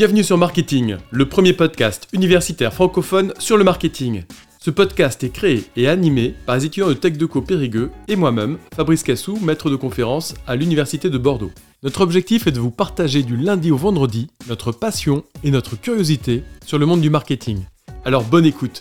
Bienvenue sur Marketing, le premier podcast universitaire francophone sur le marketing. Ce podcast est créé et animé par les étudiants de TechDeco Périgueux et moi-même, Fabrice Cassou, maître de conférence à l'Université de Bordeaux. Notre objectif est de vous partager du lundi au vendredi notre passion et notre curiosité sur le monde du marketing. Alors bonne écoute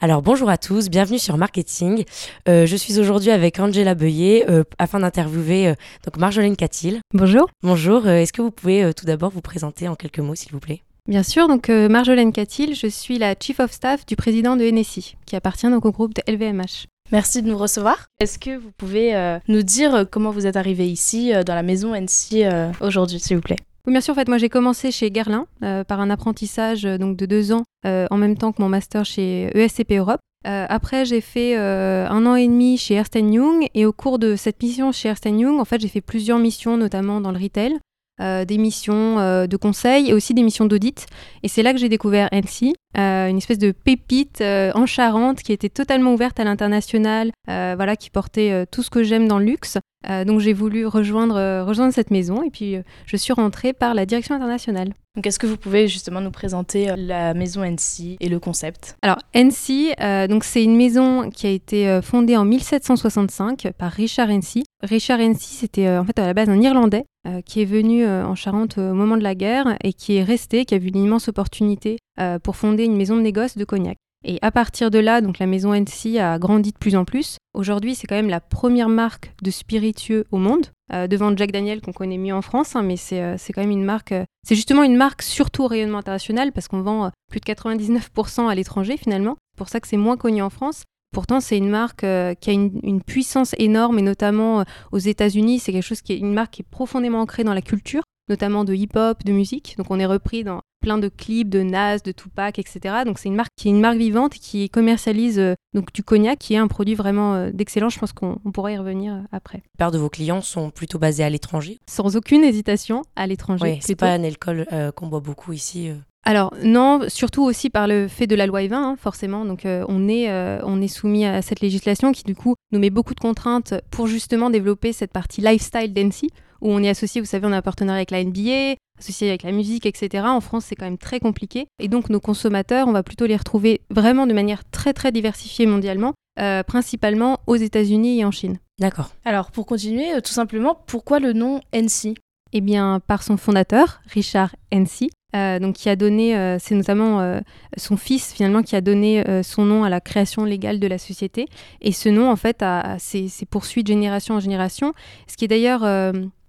Alors bonjour à tous, bienvenue sur Marketing. Euh, je suis aujourd'hui avec Angela Beuillet euh, afin d'interviewer euh, donc Marjolaine Catil. Bonjour. Bonjour, est-ce que vous pouvez tout d'abord vous présenter en quelques mots s'il vous plaît? Bien sûr, donc Marjolaine Catil, je suis la Chief of Staff du président de NSI, qui appartient donc au groupe de LVMH. Merci de nous recevoir. Est-ce que vous pouvez nous dire comment vous êtes arrivé ici dans la maison NSI aujourd'hui, s'il vous plaît? Oui, bien sûr, en fait, moi j'ai commencé chez Guerlain par un apprentissage donc de deux ans en même temps que mon master chez ESCP Europe. après, j'ai fait un an et demi chez Ernst Young et au cours de cette mission chez Ernst Young, en fait, j'ai fait plusieurs missions, notamment dans le retail. Euh, des missions euh, de conseil et aussi des missions d'audit. Et c'est là que j'ai découvert NC, euh, une espèce de pépite en Charente qui était totalement ouverte à l'international, voilà, qui portait tout ce que j'aime dans le luxe. Donc j'ai voulu rejoindre, rejoindre cette maison et puis je suis rentrée par la direction internationale. Donc est-ce que vous pouvez justement nous présenter la maison NC et le concept? Alors NC, donc c'est une maison qui a été fondée en 1765 par Richard NC. Richard NC, c'était en fait à la base un Irlandais euh, qui est venu euh, en Charente au moment de la guerre et qui est resté, qui a vu une immense opportunité euh, pour fonder une maison de négoce de cognac. Et à partir de là, donc la maison NC a grandi de plus en plus. Aujourd'hui, c'est quand même la première marque de spiritueux au monde, devant Jack Daniel qu'on connaît mieux en France, hein, mais c'est quand même une marque. c'est justement une marque surtout au rayonnement international parce qu'on vend plus de 99% à l'étranger finalement. C'est pour ça que c'est moins connu en France. Pourtant, c'est une marque euh, qui a une, puissance énorme, et notamment euh, aux États-Unis, c'est quelque chose qui est une marque qui est profondément ancrée dans la culture, notamment de hip-hop, de musique. Donc, on est repris dans plein de clips de Nas, de Tupac, etc. Donc, c'est une marque qui est une marque vivante qui commercialise euh, donc du cognac, qui est un produit vraiment d'excellent. Je pense qu'on pourra y revenir après. La plupart de vos clients sont plutôt basés à l'étranger? Sans aucune hésitation, à l'étranger. Oui, c'est pas un alcool qu'on boit beaucoup ici. Alors non, surtout aussi par le fait de la loi E20, hein, forcément. Donc euh, on, est, euh, on est soumis à cette législation qui du coup nous met beaucoup de contraintes pour justement développer cette partie lifestyle d'NC, où on est associé, vous savez, on a un partenariat avec la NBA, associé avec la musique, etc. En France, c'est quand même très compliqué. Et donc nos consommateurs, on va plutôt les retrouver vraiment de manière très très diversifiée mondialement, euh, principalement aux États-Unis et en Chine. D'accord. Alors pour continuer, tout simplement, pourquoi le nom NC eh bien, par son fondateur, Richard NC, euh, donc qui a donné, euh, c'est notamment euh, son fils finalement qui a donné son nom à la création légale de la société. Et ce nom, en fait, s'est poursuivi de génération en génération. Ce qui est d'ailleurs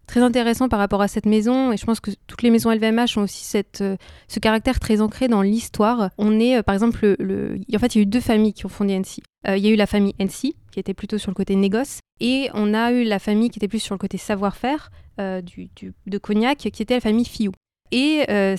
très intéressant par rapport à cette maison, et je pense que toutes les maisons LVMH ont aussi cette, ce caractère très ancré dans l'histoire. On est, par exemple, le, en fait, il y a eu deux familles qui ont fondé NC. il y a eu la famille NC, qui était plutôt sur le côté négoce, et on a eu la famille qui était plus sur le côté savoir-faire, du, de Cognac, qui était la famille Fiou. Et euh,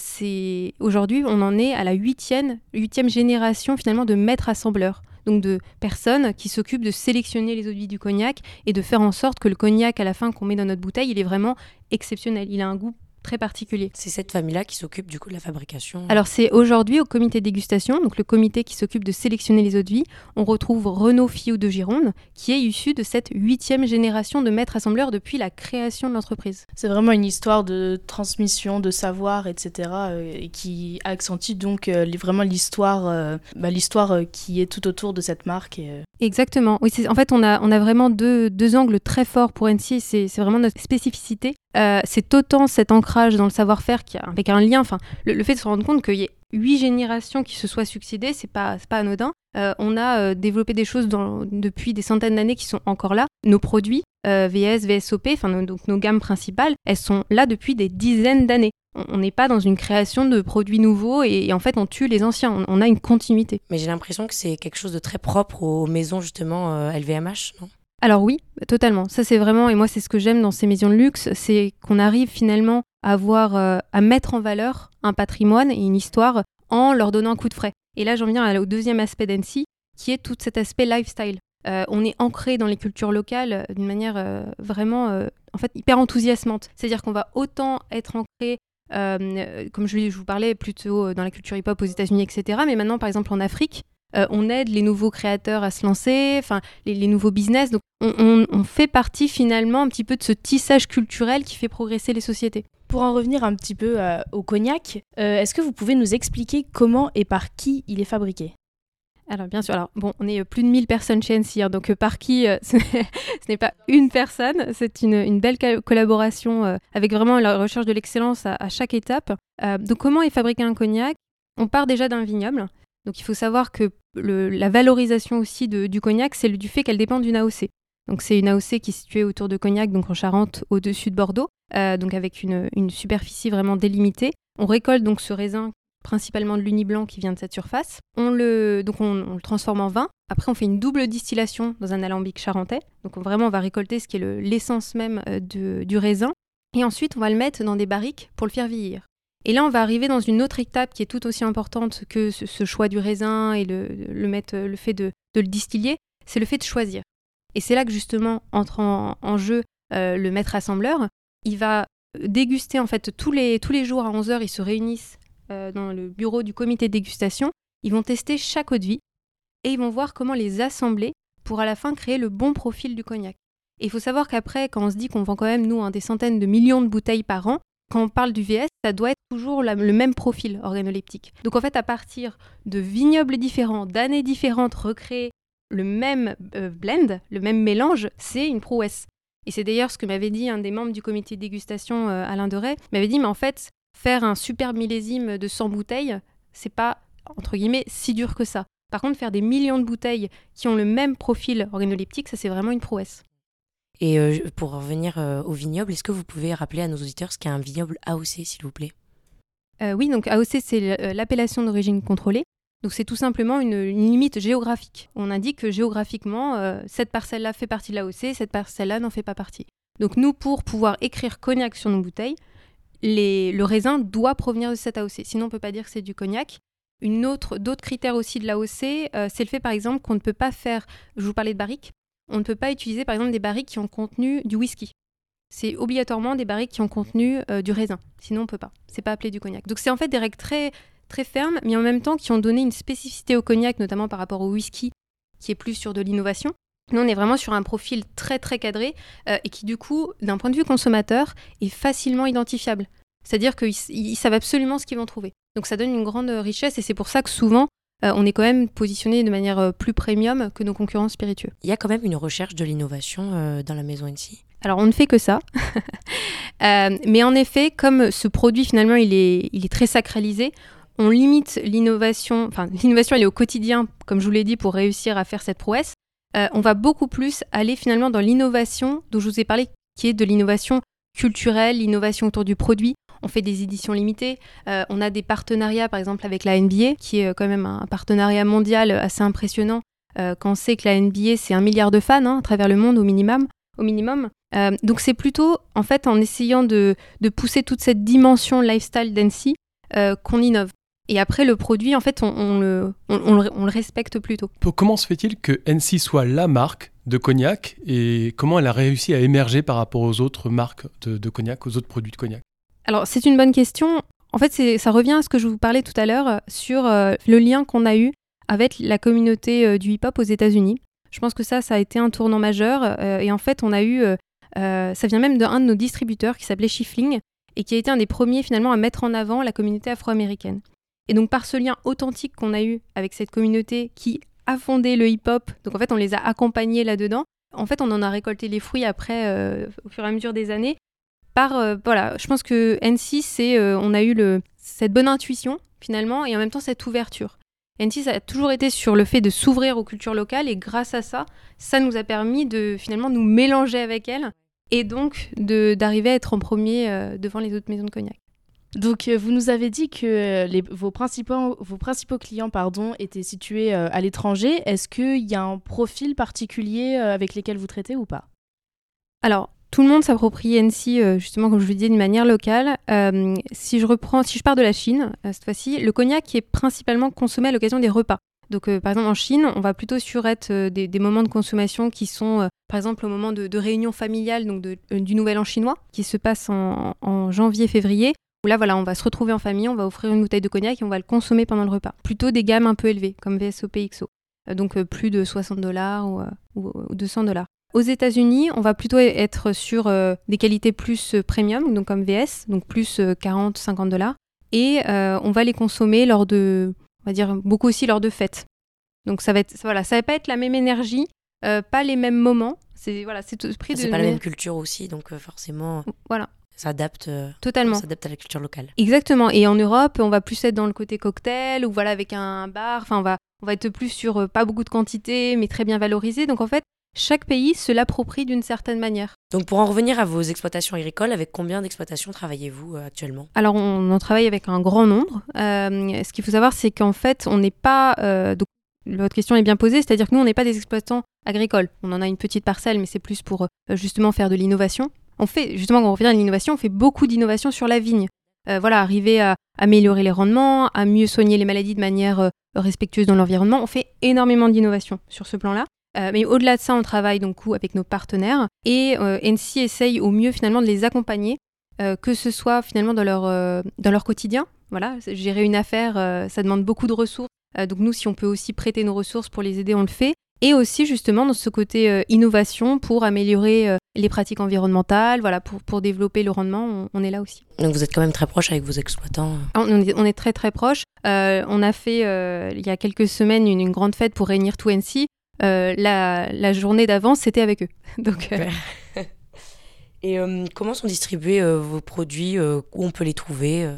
aujourd'hui, on en est à la huitième, huitième génération finalement de maîtres assembleurs. Donc de personnes qui s'occupent de sélectionner les eaux de vie du cognac et de faire en sorte que le cognac à la fin qu'on met dans notre bouteille, il est vraiment exceptionnel. Il a un goût très particulier. C'est cette famille-là qui s'occupe du coup de la fabrication Alors c'est aujourd'hui au comité dégustation, donc le comité qui s'occupe de sélectionner les eaux de vie, on retrouve Renaud Fiou de Gironde, qui est issu de cette huitième génération de maîtres assembleurs depuis la création de l'entreprise. C'est vraiment une histoire de transmission, de savoir, etc., euh, et qui accentue donc euh, vraiment l'histoire, euh, bah, l'histoire qui est tout autour de cette marque. Exactement. Oui, en fait, on a, on a vraiment deux, deux angles très forts pour NC, c'est vraiment notre spécificité. Euh, c'est autant cet ancrage dans le savoir-faire avec un lien, enfin, le, fait de se rendre compte qu'il y ait huit générations qui se soient succédées, c'est pas, pas anodin. Euh, on a euh, développé des choses depuis des centaines d'années qui sont encore là. Nos produits, VS, VSOP, enfin, donc nos gammes principales, elles sont là depuis des dizaines d'années. On n'est pas dans une création de produits nouveaux et, en fait on tue les anciens, on, a une continuité. Mais j'ai l'impression que c'est quelque chose de très propre aux maisons justement LVMH, non? Alors oui, totalement. Ça c'est vraiment, et moi c'est ce que j'aime dans ces maisons de luxe, c'est qu'on arrive finalement à avoir, euh, à mettre en valeur un patrimoine et une histoire en leur donnant un coup de frais. Et là j'en viens au deuxième aspect d'Annecy, qui est tout cet aspect lifestyle. Euh, on est ancré dans les cultures locales euh, d'une manière vraiment, en fait, hyper enthousiasmante. C'est-à-dire qu'on va autant être ancré comme je, je, vous parlais plutôt dans la culture hip-hop aux États-Unis, etc. Mais maintenant, par exemple, en Afrique, on aide les nouveaux créateurs à se lancer, enfin les, nouveaux business. Donc on, fait partie finalement un petit peu de ce tissage culturel qui fait progresser les sociétés. Pour en revenir un petit peu au cognac, est-ce que vous pouvez nous expliquer comment et par qui il est fabriqué? Alors bien sûr, alors bon, on est plus de 1000 personnes chez NCR, donc par qui ce n'est pas une personne, c'est une, belle collaboration avec vraiment la recherche de l'excellence à, chaque étape. donc comment est fabriqué un cognac? On part déjà d'un vignoble, donc il faut savoir que la valorisation aussi du cognac, c'est du fait qu'elle dépend d'une AOC. Donc c'est une AOC qui est située autour de Cognac, donc en Charente, au-dessus de Bordeaux, euh, donc avec une, superficie vraiment délimitée. On récolte donc ce raisin principalement de l'uni blanc qui vient de cette surface. On le, on, transforme en vin. Après, on fait une double distillation dans un alambic charentais. Donc vraiment, on va récolter ce qui est l'essence même euh, du raisin. Et ensuite, on va le mettre dans des barriques pour le faire vieillir. Et là, on va arriver dans une autre étape qui est tout aussi importante que ce, choix du raisin et le, fait de, le distiller, c'est le fait de choisir. Et c'est là que justement entre en, jeu euh, le maître assembleur. Il va déguster en fait tous les, jours à 11h, ils se réunissent euh, dans le bureau du comité de dégustation. Ils vont tester chaque eau de vie et ils vont voir comment les assembler pour à la fin créer le bon profil du cognac. Et il faut savoir qu'après, quand on se dit qu'on vend quand même, nous, des centaines de millions de bouteilles par an, quand on parle du VS, ça doit être toujours le même profil organoleptique. Donc en fait, à partir de vignobles différents, d'années différentes, recréer le même euh, blend, le même mélange, c'est une prouesse. Et c'est d'ailleurs ce que m'avait dit un des membres du comité de dégustation, euh, Alain Deray, m'avait dit, mais en fait, faire un super millésime de 100 bouteilles, c'est pas, entre guillemets, si dur que ça. Par contre, faire des millions de bouteilles qui ont le même profil organoleptique, ça c'est vraiment une prouesse. Et euh, pour revenir euh, au vignoble, est-ce que vous pouvez rappeler à nos auditeurs ce qu'est un vignoble AOC, s'il vous plaît? Euh, Oui, donc AOC, c'est l'appellation d'origine contrôlée. Donc c'est tout simplement une, limite géographique. On indique que géographiquement, cette parcelle-là fait partie de l'AOC, cette parcelle-là n'en fait pas partie. Donc nous, pour pouvoir écrire cognac sur nos bouteilles, le raisin doit provenir de cette AOC. Sinon, on ne peut pas dire que c'est du cognac. Une autre, d'autres critères aussi de l'AOC, c'est le fait par exemple qu'on ne peut pas faire, je vous parlais de barriques, on ne peut pas utiliser par exemple des barriques qui ont contenu du whisky. C'est obligatoirement des barriques qui ont contenu euh, du raisin. Sinon, on peut pas. C'est pas appelé du cognac. Donc c'est en fait des règles très très fermes, mais en même temps qui ont donné une spécificité au cognac, notamment par rapport au whisky, qui est plus sur de l'innovation. Nous, on est vraiment sur un profil très très cadré euh, et qui du coup, d'un point de vue consommateur, est facilement identifiable. C'est-à-dire qu'ils savent absolument ce qu'ils vont trouver. Donc ça donne une grande richesse et c'est pour ça que souvent, euh, on est quand même positionné de manière euh, plus premium que nos concurrents spiritueux. Il y a quand même une recherche de l'innovation euh, dans la maison NC alors on ne fait que ça. mais en effet, comme ce produit finalement il est, il est très sacralisé, on limite l'innovation, enfin l'innovation elle est au quotidien, comme je vous l'ai dit, pour réussir à faire cette prouesse. on va beaucoup plus aller finalement dans l'innovation dont je vous ai parlé, qui est de l'innovation culturelle, l'innovation autour du produit, on fait des éditions limitées. Euh, on a des partenariats, par exemple, avec la NBA, qui est euh, quand même un partenariat mondial assez impressionnant. Euh, quand on sait que la NBA, c'est un milliard de fans hein, à travers le monde au minimum. Au minimum. donc c'est plutôt, en fait, en essayant de, pousser toute cette dimension lifestyle d'NC qu'on innove. Et après, le produit, en fait, on, le, on, le, respecte plutôt. Comment se fait-il que NC soit la marque de cognac et comment elle a réussi à émerger par rapport aux autres marques de cognac, aux autres produits de cognac? Alors, c'est une bonne question. En fait, ça revient à ce que je vous parlais tout à l'heure euh, sur euh, le lien qu'on a eu avec la communauté euh, du hip-hop aux États-Unis. Je pense que ça, ça a été un tournant majeur. et en fait, on a eu. ça vient même d'un de, nos distributeurs qui s'appelait Shifling et qui a été un des premiers finalement à mettre en avant la communauté afro-américaine. Et donc, par ce lien authentique qu'on a eu avec cette communauté qui a fondé le hip-hop, donc en fait, on les a accompagnés là-dedans. En fait, on en a récolté les fruits après, au fur et à mesure des années. Euh, voilà, je pense que N6, c'est, euh, on a eu le, cette bonne intuition finalement et en même temps cette ouverture. N6 a toujours été sur le fait de s'ouvrir aux cultures locales et grâce à ça, ça nous a permis de finalement nous mélanger avec elles et donc d'arriver à être en premier euh, devant les autres maisons de cognac. Donc, vous nous avez dit que les, vos, principaux, vos principaux clients pardon, étaient situés à l'étranger. Est-ce qu'il y a un profil particulier avec lesquels vous traitez ou pas? Alors, tout le monde s'approprie NC, euh, justement, comme je vous disais, d'une manière locale. Euh, si je reprends, si je pars de la Chine, euh, cette fois-ci, le cognac est principalement consommé à l'occasion des repas. Donc, par exemple, en Chine, on va plutôt sur des, moments de consommation qui sont, par exemple, au moment de, réunion familiale, donc du Nouvel An chinois, qui se passe en, janvier-février. où là, voilà, on va se retrouver en famille, on va offrir une bouteille de cognac et on va le consommer pendant le repas. Plutôt des gammes un peu élevées, comme VSOP XO. Donc plus de 60 dollars ou, ou, 200 dollars. Aux États-Unis, on va plutôt être sur des qualités plus premium, donc comme VS, donc plus 40-50 dollars. Et on va les consommer lors de, on va dire, beaucoup aussi lors de fêtes. Donc ça va être, voilà, ça va pas être la même énergie, pas les mêmes moments. C'est voilà, c'est pris de. C'est pas la même culture aussi, donc forcément. Voilà s'adapte euh, totalement s'adapte à la culture locale exactement et en Europe on va plus être dans le côté cocktail ou voilà avec un bar enfin on va on va être plus sur euh, pas beaucoup de quantité mais très bien valorisé donc en fait chaque pays se l'approprie d'une certaine manière. Donc pour en revenir à vos exploitations agricoles, avec combien d'exploitations travaillez-vous euh, actuellement? Alors on en travaille avec un grand nombre. ce qu'il faut savoir, c'est qu'en fait, on n'est pas... donc, votre question est bien posée, c'est-à-dire que nous, on n'est pas des exploitants agricoles. On en a une petite parcelle, mais c'est plus pour justement faire de l'innovation on fait, justement, quand on revient à l'innovation, on fait beaucoup d'innovation sur la vigne. Euh, voilà, arriver à améliorer les rendements, à mieux soigner les maladies de manière euh, respectueuse dans l'environnement. On fait énormément d'innovation sur ce plan-là. Euh, mais au-delà de ça, on travaille donc avec nos partenaires et NC essaye au mieux finalement de les accompagner, que ce soit finalement dans leur, dans leur quotidien. Voilà, gérer une affaire, ça demande beaucoup de ressources. donc nous, si on peut aussi prêter nos ressources pour les aider, on le fait et aussi justement dans ce côté euh, innovation pour améliorer euh, les pratiques environnementales, voilà, pour, pour développer le rendement, on, est là aussi. Donc vous êtes quand même très proche avec vos exploitants ah, on est, on est très très proche. Euh, on a fait il y a quelques semaines une, grande fête pour réunir tout NC. La, la, journée d'avant, c'était avec eux. Donc, Et comment sont distribués vos produits Où on peut les trouver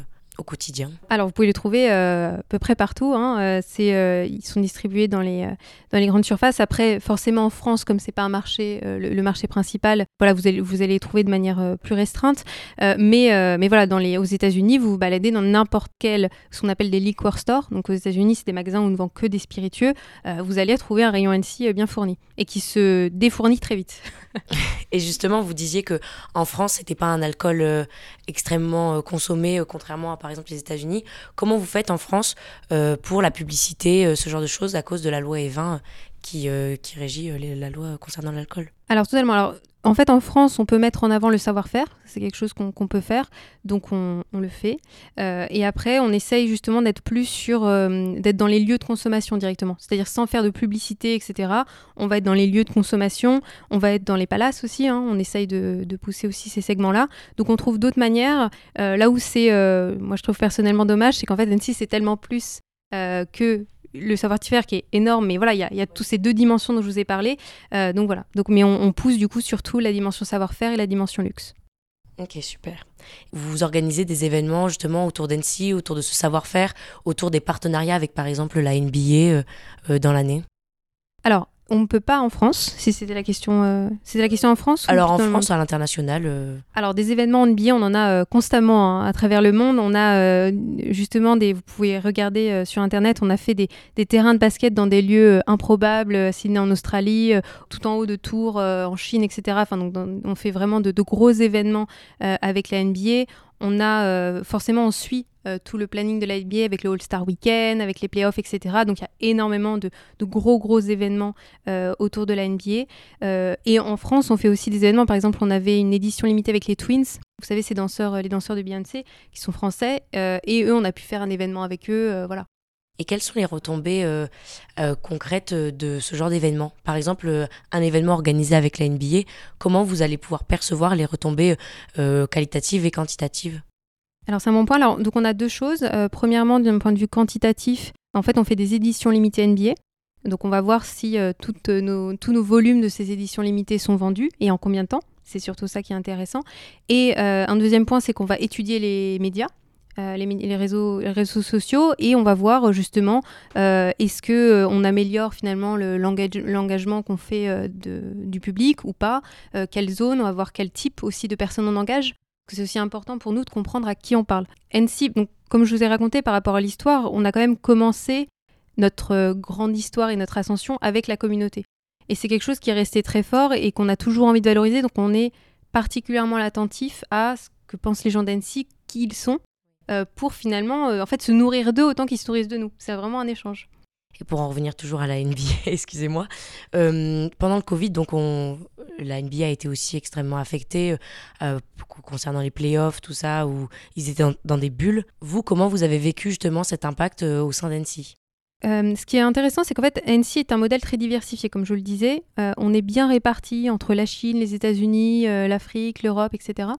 au quotidien Alors, vous pouvez les trouver euh, à peu près partout. Hein. Euh, c'est, euh, ils sont distribués dans les, dans les grandes surfaces. Après, forcément, en France, comme c'est pas un marché, le, marché principal, voilà, vous allez, vous allez les trouver de manière plus restreinte. mais, mais voilà, dans les, aux États-Unis, vous vous baladez dans n'importe quel, ce qu'on appelle des liquor stores. Donc, aux États-Unis, c'est des magasins où on ne vend que des spiritueux. vous allez trouver un rayon NC bien fourni et qui se défournit très vite. et justement, vous disiez que en France, c'était pas un alcool extrêmement consommé, contrairement à par exemple les États-Unis. Comment vous faites en France euh, pour la publicité, euh, ce genre de choses, à cause de la loi E20 qui, euh, qui régit la loi concernant l'alcool? Alors totalement. Alors en fait, en France, on peut mettre en avant le savoir-faire. C'est quelque chose qu'on peut faire, donc on, le fait. Euh, et après, on essaye justement d'être plus sur, euh, d'être dans les lieux de consommation directement. C'est-à-dire sans faire de publicité, etc. On va être dans les lieux de consommation. On va être dans les palaces aussi. Hein. On essaye de, pousser aussi ces segments-là. Donc on trouve d'autres manières. Euh, là où c'est, moi je trouve personnellement dommage, c'est qu'en fait, N6 c'est tellement plus que le savoir-faire qui est énorme, mais voilà, il y, a, tous ces deux dimensions dont je vous ai parlé. Euh, donc voilà. Donc, mais on, pousse du coup surtout la dimension savoir-faire et la dimension luxe. Ok, super. Vous organisez des événements justement autour d'Annecy, autour de ce savoir-faire, autour des partenariats avec par exemple la NBA euh, euh, dans l'année? Alors, on ne peut pas en France, si c'était la question. Euh, c'était la question en France Alors en France, à l'international euh, Alors des événements NBA, on en a euh, constamment hein, à travers le monde. On a justement des. Vous pouvez regarder sur internet, on a fait des, des, terrains de basket dans des lieux improbables, Sydney en Australie, tout en haut de Tours en Chine, etc. Enfin, donc, on fait vraiment de, de gros événements avec la NBA on a euh, forcément on suit euh, tout le planning de la NBA avec le All-Star Weekend, avec les playoffs, etc. Donc il y a énormément de, gros gros événements euh, autour de la NBA. et en France, on fait aussi des événements. Par exemple, on avait une édition limitée avec les Twins. Vous savez, ces danseurs, les danseurs de Beyoncé, qui sont français. et eux, on a pu faire un événement avec eux. voilà. Et quelles sont les retombées concrètes de ce genre d'événement? Par exemple, un événement organisé avec la NBA, comment vous allez pouvoir percevoir les retombées qualitatives et quantitatives? Alors c'est mon point. Alors, donc on a deux choses. premièrement, d'un point de vue quantitatif, en fait, on fait des éditions limitées NBA. Donc on va voir si nos, tous nos volumes de ces éditions limitées sont vendus et en combien de temps. C'est surtout ça qui est intéressant. Et un deuxième point, c'est qu'on va étudier les médias. Euh, les, réseaux, sociaux et on va voir euh, justement euh, est-ce que on améliore finalement l'engagement qu'on fait du public ou pas, quelle zone, on va voir quel type aussi de personnes on engage. C'est aussi important pour nous de comprendre à qui on parle. NC, donc, comme je vous ai raconté par rapport à l'histoire, on a quand même commencé notre grande histoire et notre ascension avec la communauté. Et c'est quelque chose qui est resté très fort et qu'on a toujours envie de valoriser, donc on est particulièrement attentif à ce que pensent les gens d'NC, qui ils sont, euh, pour finalement euh, en fait se nourrir d'eux autant qu'ils se nourrissent de nous. C'est vraiment un échange. Et pour en revenir toujours à la NBA, excusez-moi, euh, pendant le Covid, donc on, la NBA a été aussi extrêmement affectée euh, concernant les playoffs, tout ça, où ils étaient dans, des bulles. Vous, comment vous avez vécu justement cet impact euh, au sein d'NC ce qui est intéressant, c'est qu'en fait, NC est un modèle très diversifié, comme je le disais. on est bien répartis entre la Chine, les États-Unis, l'Afrique, l'Europe, etc.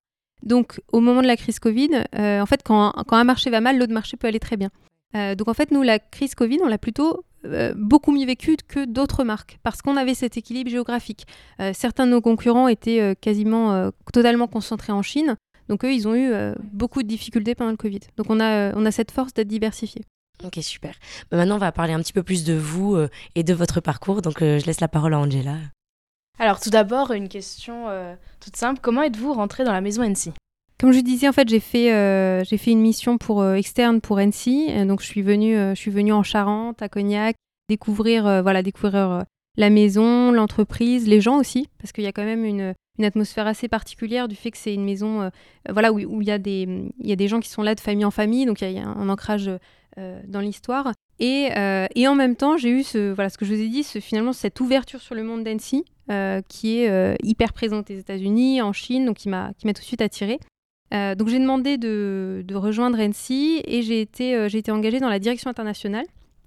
Donc, au moment de la crise Covid, en fait, quand, un marché va mal, l'autre marché peut aller très bien. donc, en fait, nous, la crise Covid, on l'a plutôt euh, beaucoup mieux vécu que d'autres marques parce qu'on avait cet équilibre géographique. Euh, certains de nos concurrents étaient euh, quasiment totalement concentrés en Chine, donc eux, ils ont eu beaucoup de difficultés pendant le Covid. Donc on a, on a cette force d'être diversifié. Ok, super. Bah, maintenant, on va parler un petit peu plus de vous et de votre parcours, donc je laisse la parole à Angela. Alors tout d'abord, une question toute simple. Comment êtes-vous rentrée dans la maison NC comme je disais, en fait, j'ai fait, euh, fait une mission pour, euh, externe pour NC. donc, je suis, venue, euh, je suis venue en Charente, à Cognac, découvrir, voilà, découvrir la maison, l'entreprise, les gens aussi, parce qu'il y a quand même une, atmosphère assez particulière du fait que c'est une maison voilà, où, il, y a des, il y a des gens qui sont là de famille en famille, donc il y a, un, ancrage dans l'histoire. Et, et, en même temps, j'ai eu ce, voilà, ce que je vous ai dit, ce, finalement cette ouverture sur le monde d'NC, qui est hyper présente aux États-Unis, en Chine, donc qui m'a tout de suite attirée. Euh, donc j'ai demandé de, rejoindre NC et j'ai été, euh, été engagée dans la direction internationale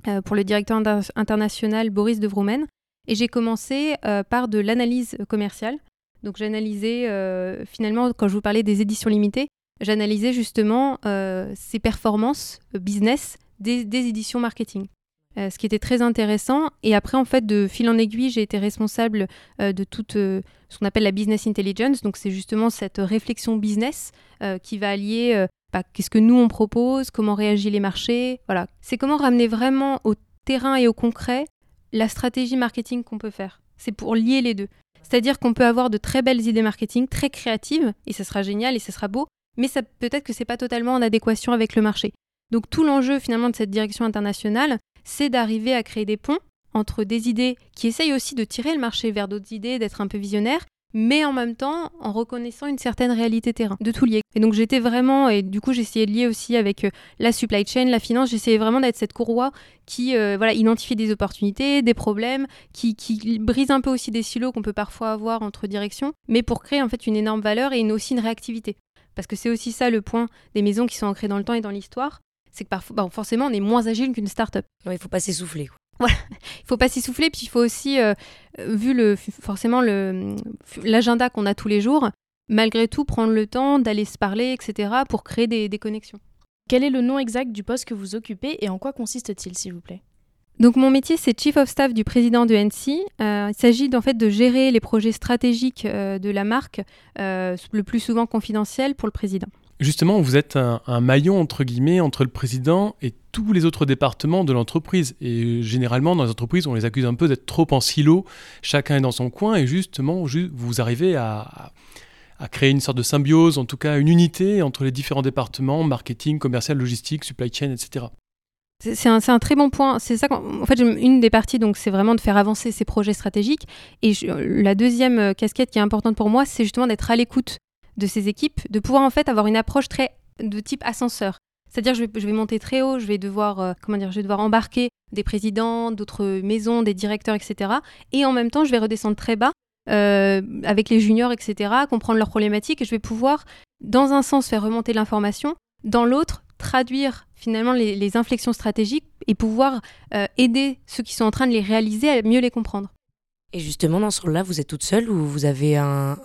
euh, pour le directeur international Boris de Vromen. Et j'ai commencé par de l'analyse commerciale. Donc j'analysais finalement, quand je vous parlais des éditions limitées, j'analysais justement ces performances business des éditions marketing. Euh, ce qui était très intéressant. Et après, en fait, de fil en aiguille, j'ai été responsable euh, de toute euh, ce qu'on appelle la business intelligence. Donc, c'est justement cette réflexion business qui va allier bah, qu'est-ce que nous on propose, comment réagissent les marchés. Voilà, c'est comment ramener vraiment au terrain et au concret la stratégie marketing qu'on peut faire. C'est pour lier les deux. C'est-à-dire qu'on peut avoir de très belles idées marketing, très créatives, et ça sera génial et ça sera beau, mais peut-être que c'est pas totalement en adéquation avec le marché. Donc tout l'enjeu finalement de cette direction internationale, c'est d'arriver à créer des ponts entre des idées qui essayent aussi de tirer le marché vers d'autres idées, d'être un peu visionnaire, mais en même temps en reconnaissant une certaine réalité terrain, de tout lier. Et donc j'étais vraiment, et du coup j'essayais de lier aussi avec euh, la supply chain, la finance, j'essayais vraiment d'être cette courroie qui euh, voilà, identifie des opportunités, des problèmes, qui, qui brise un peu aussi des silos qu'on peut parfois avoir entre directions, mais pour créer en fait une énorme valeur et une, aussi une réactivité. Parce que c'est aussi ça le point des maisons qui sont ancrées dans le temps et dans l'histoire, c'est que parfois, bah, forcément, on est moins agile qu'une start-up. il ne faut pas s'essouffler. Voilà, il faut pas s'essouffler, puis il faut aussi, euh, vu le, forcément l'agenda qu'on a tous les jours, malgré tout prendre le temps d'aller se parler, etc., pour créer des, connexions. Quel est le nom exact du poste que vous occupez et en quoi consiste-t-il, s'il vous plaît? Donc mon métier c'est Chief of Staff du président de NC. Euh, il s'agit en fait de gérer les projets stratégiques euh, de la marque, le plus souvent confidentiels pour le président. Justement, vous êtes un, maillon entre guillemets entre le président et tous les autres départements de l'entreprise. Et généralement, dans les entreprises, on les accuse un peu d'être trop en silo, chacun est dans son coin, et justement, vous arrivez à, créer une sorte de symbiose, en tout cas une unité entre les différents départements, marketing, commercial, logistique, supply chain, etc. C'est un, très bon point. C'est ça. En fait, une des parties, donc, c'est vraiment de faire avancer ces projets stratégiques. Et la deuxième euh, casquette qui est importante pour moi, c'est justement d'être à l'écoute de ces équipes, de pouvoir en fait avoir une approche très de type ascenseur. C'est-à-dire je vais, je vais monter très haut, je vais devoir euh, comment dire, je vais devoir embarquer des présidents, d'autres maisons, des directeurs, etc. Et en même temps, je vais redescendre très bas euh, avec les juniors, etc. Comprendre leurs problématiques et je vais pouvoir, dans un sens, faire remonter l'information, dans l'autre, traduire finalement les, inflexions stratégiques et pouvoir euh, aider ceux qui sont en train de les réaliser à mieux les comprendre. Et justement, dans ce rôle-là, vous êtes toute seule ou vous avez un,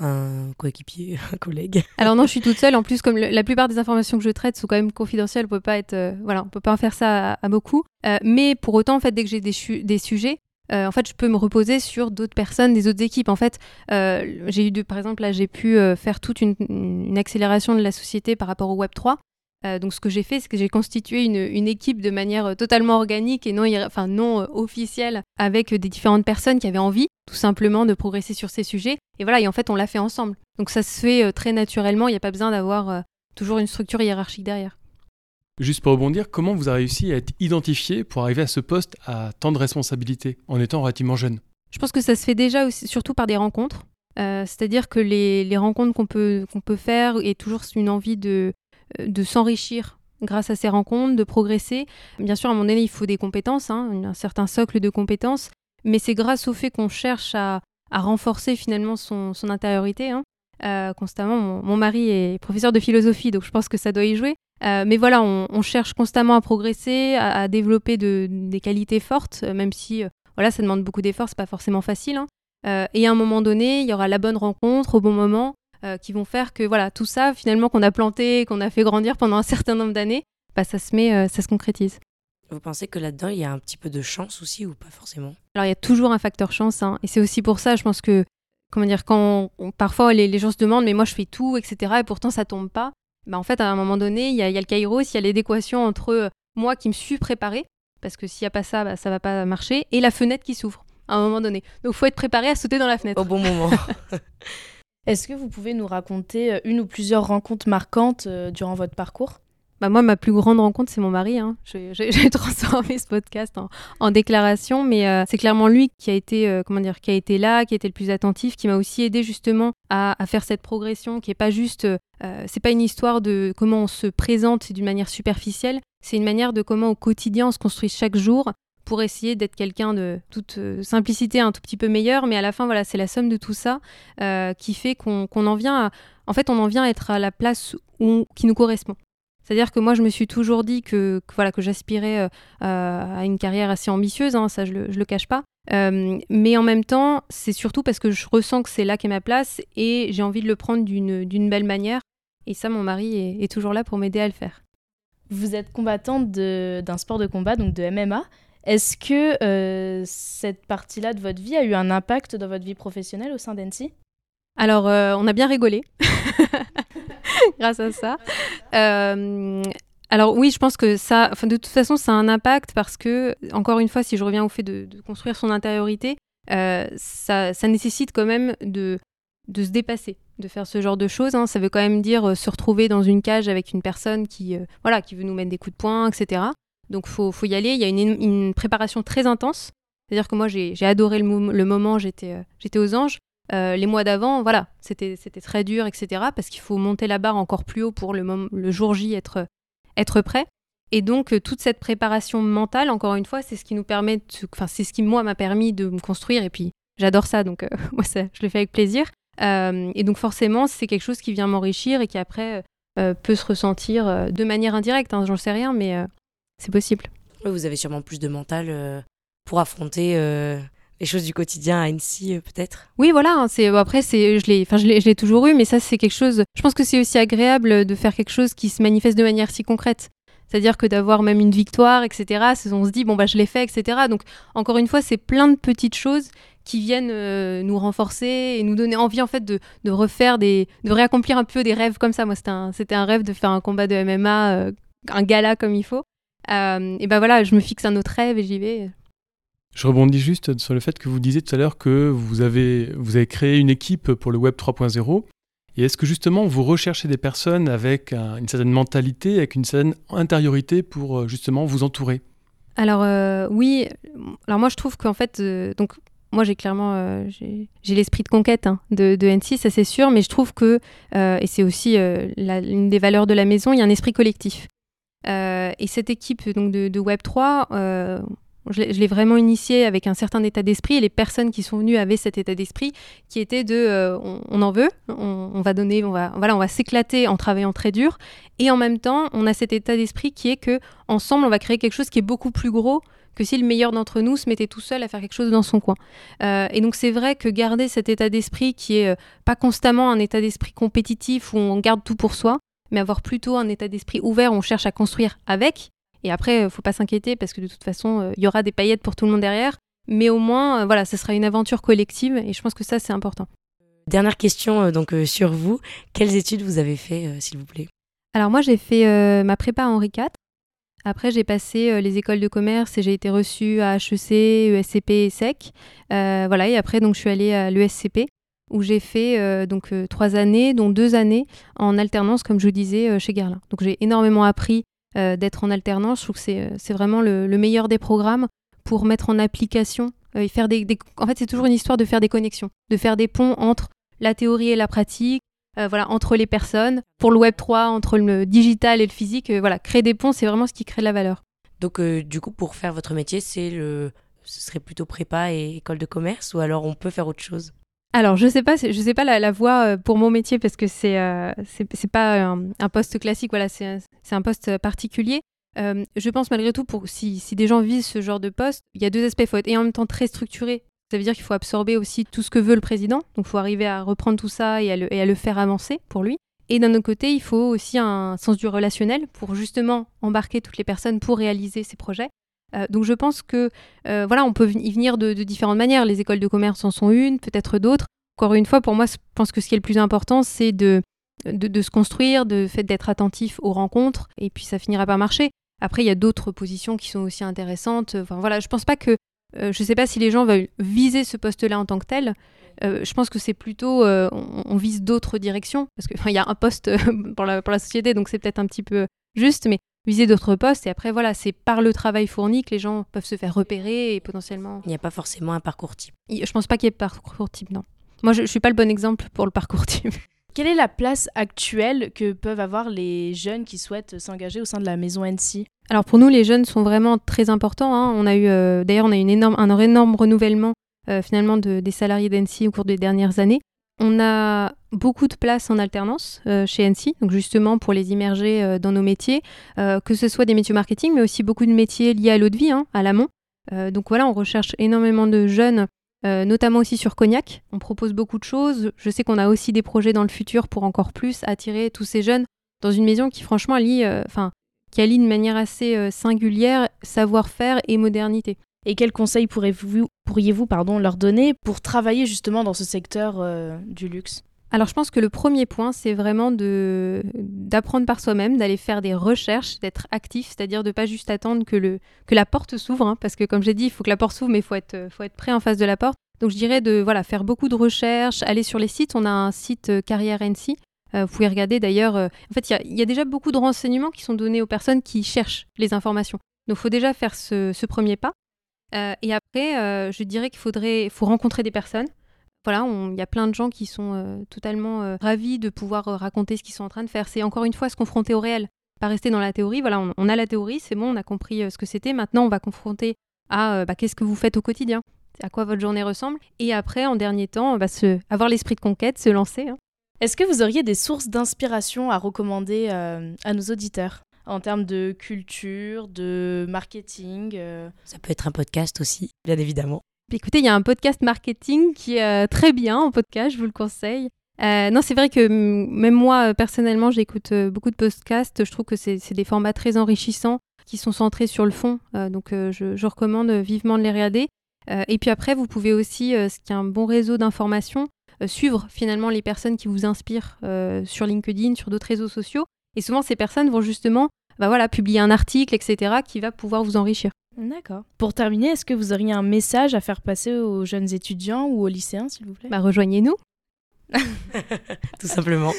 coéquipier, un collègue? Alors non, je suis toute seule. En plus, comme la plupart des informations que je traite sont quand même confidentielles, on peut pas être, euh, voilà, on peut pas en faire ça à, beaucoup. Euh, mais pour autant, en fait, dès que j'ai des, sujets, euh, en fait, je peux me reposer sur d'autres personnes, des autres équipes. En fait, j'ai eu, par exemple, là, j'ai pu faire toute une, une, accélération de la société par rapport au Web 3. Euh, donc ce que j'ai fait, c'est que j'ai constitué une, équipe de manière totalement organique et non, enfin, non officielle avec des différentes personnes qui avaient envie tout simplement de progresser sur ces sujets. Et voilà, et en fait, on l'a fait ensemble. Donc ça se fait très naturellement, il n'y a pas besoin d'avoir toujours une structure hiérarchique derrière. Juste pour rebondir, comment vous avez réussi à être identifié pour arriver à ce poste à tant de responsabilités en étant relativement jeune? Je pense que ça se fait déjà aussi, surtout par des rencontres. C'est-à-dire que les, les rencontres qu'on peut, qu'on peut faire et toujours une envie de, de s'enrichir grâce à ces rencontres, de progresser. Bien sûr, à un moment donné, il faut des compétences, hein, un certain socle de compétences, mais c'est grâce au fait qu'on cherche à, renforcer finalement son, intériorité. Hein. Euh, constamment, mon, mari est professeur de philosophie, donc je pense que ça doit y jouer. Euh, mais voilà, on, cherche constamment à progresser, à, développer des qualités fortes, même si voilà, ça demande beaucoup d'efforts, c'est pas forcément facile. Hein. et à un moment donné, il y aura la bonne rencontre au bon moment, euh, qui vont faire que voilà tout ça finalement qu'on a planté, qu'on a fait grandir pendant un certain nombre d'années, bah, ça se met, euh, ça se concrétise. Vous pensez que là-dedans il y a un petit peu de chance aussi ou pas forcément? Alors il y a toujours un facteur chance, hein, et c'est aussi pour ça, je pense que comment dire quand parfois les, gens se demandent mais moi je fais tout etc et pourtant ça tombe pas. Bah, en fait à un moment donné il y a, y a le kairos, il y a l'équation entre euh, moi qui me suis préparé parce que s'il n'y a pas ça, bah, ça va pas marcher, et la fenêtre qui s'ouvre à un moment donné. Donc faut être préparé à sauter dans la fenêtre. Au bon moment. Est-ce que vous pouvez nous raconter euh, une ou plusieurs rencontres marquantes euh, durant votre parcours? Bah moi, ma plus grande rencontre, c'est mon mari. Hein. J'ai transformé ce podcast en, déclaration, mais euh, c'est clairement lui qui a été, comment dire, qui a été là, qui a été le plus attentif, qui m'a aussi aidé justement à, faire cette progression, qui est pas juste, c'est pas une histoire de comment on se présente d'une manière superficielle, c'est une manière de comment au quotidien on se construit chaque jour pour essayer d'être quelqu'un de toute euh, simplicité un tout petit peu meilleur, mais à la fin, voilà, c'est la somme de tout ça euh, qui fait qu'on en vient à, en fait, on en vient à être à la place où, qui nous correspond. C'est-à-dire que moi, je me suis toujours dit que, voilà, que j'aspirais euh, à une carrière assez ambitieuse, hein, ça je le, le cache pas. mais en même temps, c'est surtout parce que je ressens que c'est là qu'est ma place et j'ai envie de le prendre d'une belle manière. Et ça, mon mari est, est toujours là pour m'aider à le faire. Vous êtes combattante d'un sport de combat, donc de MMA. Est-ce que euh, cette partie-là de votre vie a eu un impact dans votre vie professionnelle au sein d'ENSI Alors, euh, on a bien rigolé grâce à ça. Euh, alors oui, je pense que ça, de toute façon, ça a un impact parce que, encore une fois, si je reviens au fait de, construire son intériorité, ça, nécessite quand même de, se dépasser, de faire ce genre de choses. Hein. Ça veut quand même dire se retrouver dans une cage avec une personne qui, voilà, qui veut nous mettre des coups de poing, etc. Donc faut, faut y aller. Il y a une, préparation très intense. C'est-à-dire que moi j'ai adoré le, moment, euh, j'étais aux anges. Euh, les mois d'avant, voilà, c'était très dur, etc. Parce qu'il faut monter la barre encore plus haut pour le, le jour J être, être prêt. Et donc euh, toute cette préparation mentale, encore une fois, c'est ce qui nous permet, enfin c'est ce qui moi m'a permis de me construire. Et puis j'adore ça, donc moi ça, je le fais avec plaisir. et donc forcément, c'est quelque chose qui vient m'enrichir et qui après peut se ressentir de manière indirecte. Hein, J'en sais rien, mais c'est possible. Vous avez sûrement plus de mental euh, pour affronter euh, les choses du quotidien à Annecy, euh, peut-être? Oui, voilà. Hein, après, je l'ai, toujours eu, mais ça, c'est quelque chose. Je pense que c'est aussi agréable de faire quelque chose qui se manifeste de manière si concrète. C'est-à-dire que d'avoir même une victoire, etc. On se dit bon bah je l'ai fait, etc. Donc encore une fois, c'est plein de petites choses qui viennent nous renforcer et nous donner envie en fait de, refaire de réaccomplir un peu des rêves comme ça. Moi, c'était un, rêve de faire un combat de MMA, un gala comme il faut. Euh, et ben voilà, je me fixe un autre rêve et j'y vais. Je rebondis juste sur le fait que vous disiez tout à l'heure que vous avez, vous avez créé une équipe pour le Web 3.0. Et est-ce que justement vous recherchez des personnes avec une certaine mentalité, avec une certaine intériorité pour euh, justement vous entourer? Alors euh, oui, alors moi je trouve qu'en fait, donc moi j'ai clairement j'ai l'esprit de conquête hein, de, de, N6, ça c'est sûr, mais je trouve que, et c'est aussi une des valeurs de la maison, il y a un esprit collectif. Euh, et cette équipe donc, de, Web3, euh, je l'ai vraiment initiée avec un certain état d'esprit et les personnes qui sont venues avaient cet état d'esprit qui était de euh, on, en veut, on, va donner, on va, voilà, on va s'éclater en travaillant très dur et en même temps on a cet état d'esprit qui est que ensemble on va créer quelque chose qui est beaucoup plus gros que si le meilleur d'entre nous se mettait tout seul à faire quelque chose dans son coin. et donc c'est vrai que garder cet état d'esprit qui est pas constamment un état d'esprit compétitif où on garde tout pour soi, mais avoir plutôt un état d'esprit ouvert où on cherche à construire avec. Et après, faut pas s'inquiéter parce que de toute façon, euh, il y aura des paillettes pour tout le monde derrière. Mais au moins, euh, voilà, ce sera une aventure collective et je pense que ça, c'est important. Dernière question euh, donc sur vous. Quelles études vous avez fait, s'il vous plaît? Alors moi, j'ai fait ma prépa à Henri IV. Après, j'ai passé les écoles de commerce et j'ai été reçue à HEC, ESCP et SEC. voilà, et après, donc, je suis allée à l'ESCP où j'ai fait euh, donc euh, trois années, dont deux années en alternance, comme je vous disais, euh, chez Guerlain. Donc j'ai énormément appris d'être en alternance. Je trouve que c'est vraiment le, meilleur des programmes pour mettre en application et faire des, En fait, c'est toujours une histoire de faire des connexions, de faire des ponts entre la théorie et la pratique, voilà, entre les personnes. Pour le Web 3, entre le digital et le physique, voilà, créer des ponts, c'est vraiment ce qui crée de la valeur. Donc, du coup, pour faire votre métier, c'est le, ce serait plutôt prépa et école de commerce, ou alors on peut faire autre chose? Alors, je sais pas, je sais pas la, voie pour mon métier parce que c'est euh, c'est pas un, poste classique, voilà, c'est un poste particulier. je pense malgré tout, pour si, si, des gens visent ce genre de poste, il y a deux aspects. Il faut être et en même temps très structuré. Ça veut dire qu'il faut absorber aussi tout ce que veut le président. Donc, il faut arriver à reprendre tout ça et à le, et à le faire avancer pour lui. Et d'un autre côté, il faut aussi un sens du relationnel pour justement embarquer toutes les personnes pour réaliser ces projets. Euh, donc je pense que euh, voilà, on peut y venir de, différentes manières. Les écoles de commerce en sont une, peut-être d'autres. Encore une fois, pour moi, je pense que ce qui est le plus important, c'est de, de, se construire, de fait d'être attentif aux rencontres, et puis ça finira par marcher. Après, il y a d'autres positions qui sont aussi intéressantes. Enfin voilà, je pense pas que euh, je ne sais pas si les gens veulent viser ce poste-là en tant que tel. je pense que c'est plutôt on, vise d'autres directions parce qu'il y a un poste pour la, pour la société, donc c'est peut-être un petit peu juste, mais viser d'autres postes. Et après, voilà, c'est par le travail fourni que les gens peuvent se faire repérer et potentiellement. Il n'y a pas forcément un parcours type. Je pense pas qu'il y ait parcours type, non. Moi, je, ne suis pas le bon exemple pour le parcours type. Quelle est la place actuelle que peuvent avoir les jeunes qui souhaitent s'engager au sein de la maison NC Alors pour nous, les jeunes sont vraiment très importants. Hein. On a eu, euh, d'ailleurs, on a eu une énorme, un énorme renouvellement euh, finalement de, des salariés d'NC au cours des dernières années. On a beaucoup de place en alternance euh, chez NC, donc justement pour les immerger euh, dans nos métiers, euh, que ce soit des métiers marketing, mais aussi beaucoup de métiers liés à l'eau de vie, hein, à l'amont. donc voilà, on recherche énormément de jeunes, notamment aussi sur Cognac. On propose beaucoup de choses. Je sais qu'on a aussi des projets dans le futur pour encore plus attirer tous ces jeunes dans une maison qui franchement allie, enfin, qui allie de manière assez singulière savoir-faire et modernité. Et quels conseils pourriez-vous pourriez pardon, leur donner pour travailler justement dans ce secteur euh, du luxe? Alors je pense que le premier point, c'est vraiment de d'apprendre par soi-même, d'aller faire des recherches, d'être actif, c'est-à-dire de pas juste attendre que, le, que la porte s'ouvre, hein, parce que comme j'ai dit, il faut que la porte s'ouvre, mais il faut être, prêt en face de la porte. Donc je dirais de voilà, faire beaucoup de recherches, aller sur les sites. On a un site euh, Carrière NC. Euh, vous pouvez regarder d'ailleurs. en fait, il y, a déjà beaucoup de renseignements qui sont donnés aux personnes qui cherchent les informations. Donc il faut déjà faire ce premier pas. Euh, et après, euh, je dirais qu'il faudrait faut rencontrer des personnes. Voilà, il y a plein de gens qui sont euh, totalement ravis de pouvoir raconter ce qu'ils sont en train de faire. C'est encore une fois se confronter au réel, pas rester dans la théorie. Voilà, on, a la théorie, c'est bon, on a compris ce que c'était. Maintenant, on va confronter à bah, qu'est-ce que vous faites au quotidien, à quoi votre journée ressemble. Et après, en dernier temps, bah, se, avoir l'esprit de conquête, se lancer. Hein. Est-ce que vous auriez des sources d'inspiration à recommander à nos auditeurs? En termes de culture, de marketing. Euh. Ça peut être un podcast aussi, bien évidemment. Écoutez, il y a un podcast marketing qui est euh, très bien en podcast, je vous le conseille. Euh, non, c'est vrai que même moi, personnellement, j'écoute beaucoup de podcasts. Je trouve que c'est des formats très enrichissants qui sont centrés sur le fond. donc, je, je, recommande vivement de les regarder. et puis après, vous pouvez aussi, ce qui est un bon réseau d'informations, suivre finalement les personnes qui vous inspirent sur LinkedIn, sur d'autres réseaux sociaux. Et souvent, ces personnes vont justement bah voilà, publier un article, etc., qui va pouvoir vous enrichir. D'accord. Pour terminer, est-ce que vous auriez un message à faire passer aux jeunes étudiants ou aux lycéens, s'il vous plaît? Bah, Rejoignez-nous. Tout simplement.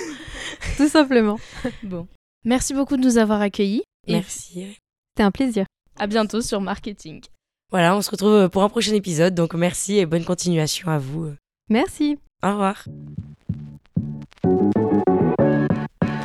Tout simplement. Bon. Merci beaucoup de nous avoir accueillis. Merci. C'était un plaisir. À bientôt sur Marketing. Voilà, on se retrouve pour un prochain épisode, donc merci et bonne continuation à vous. Merci. Au revoir.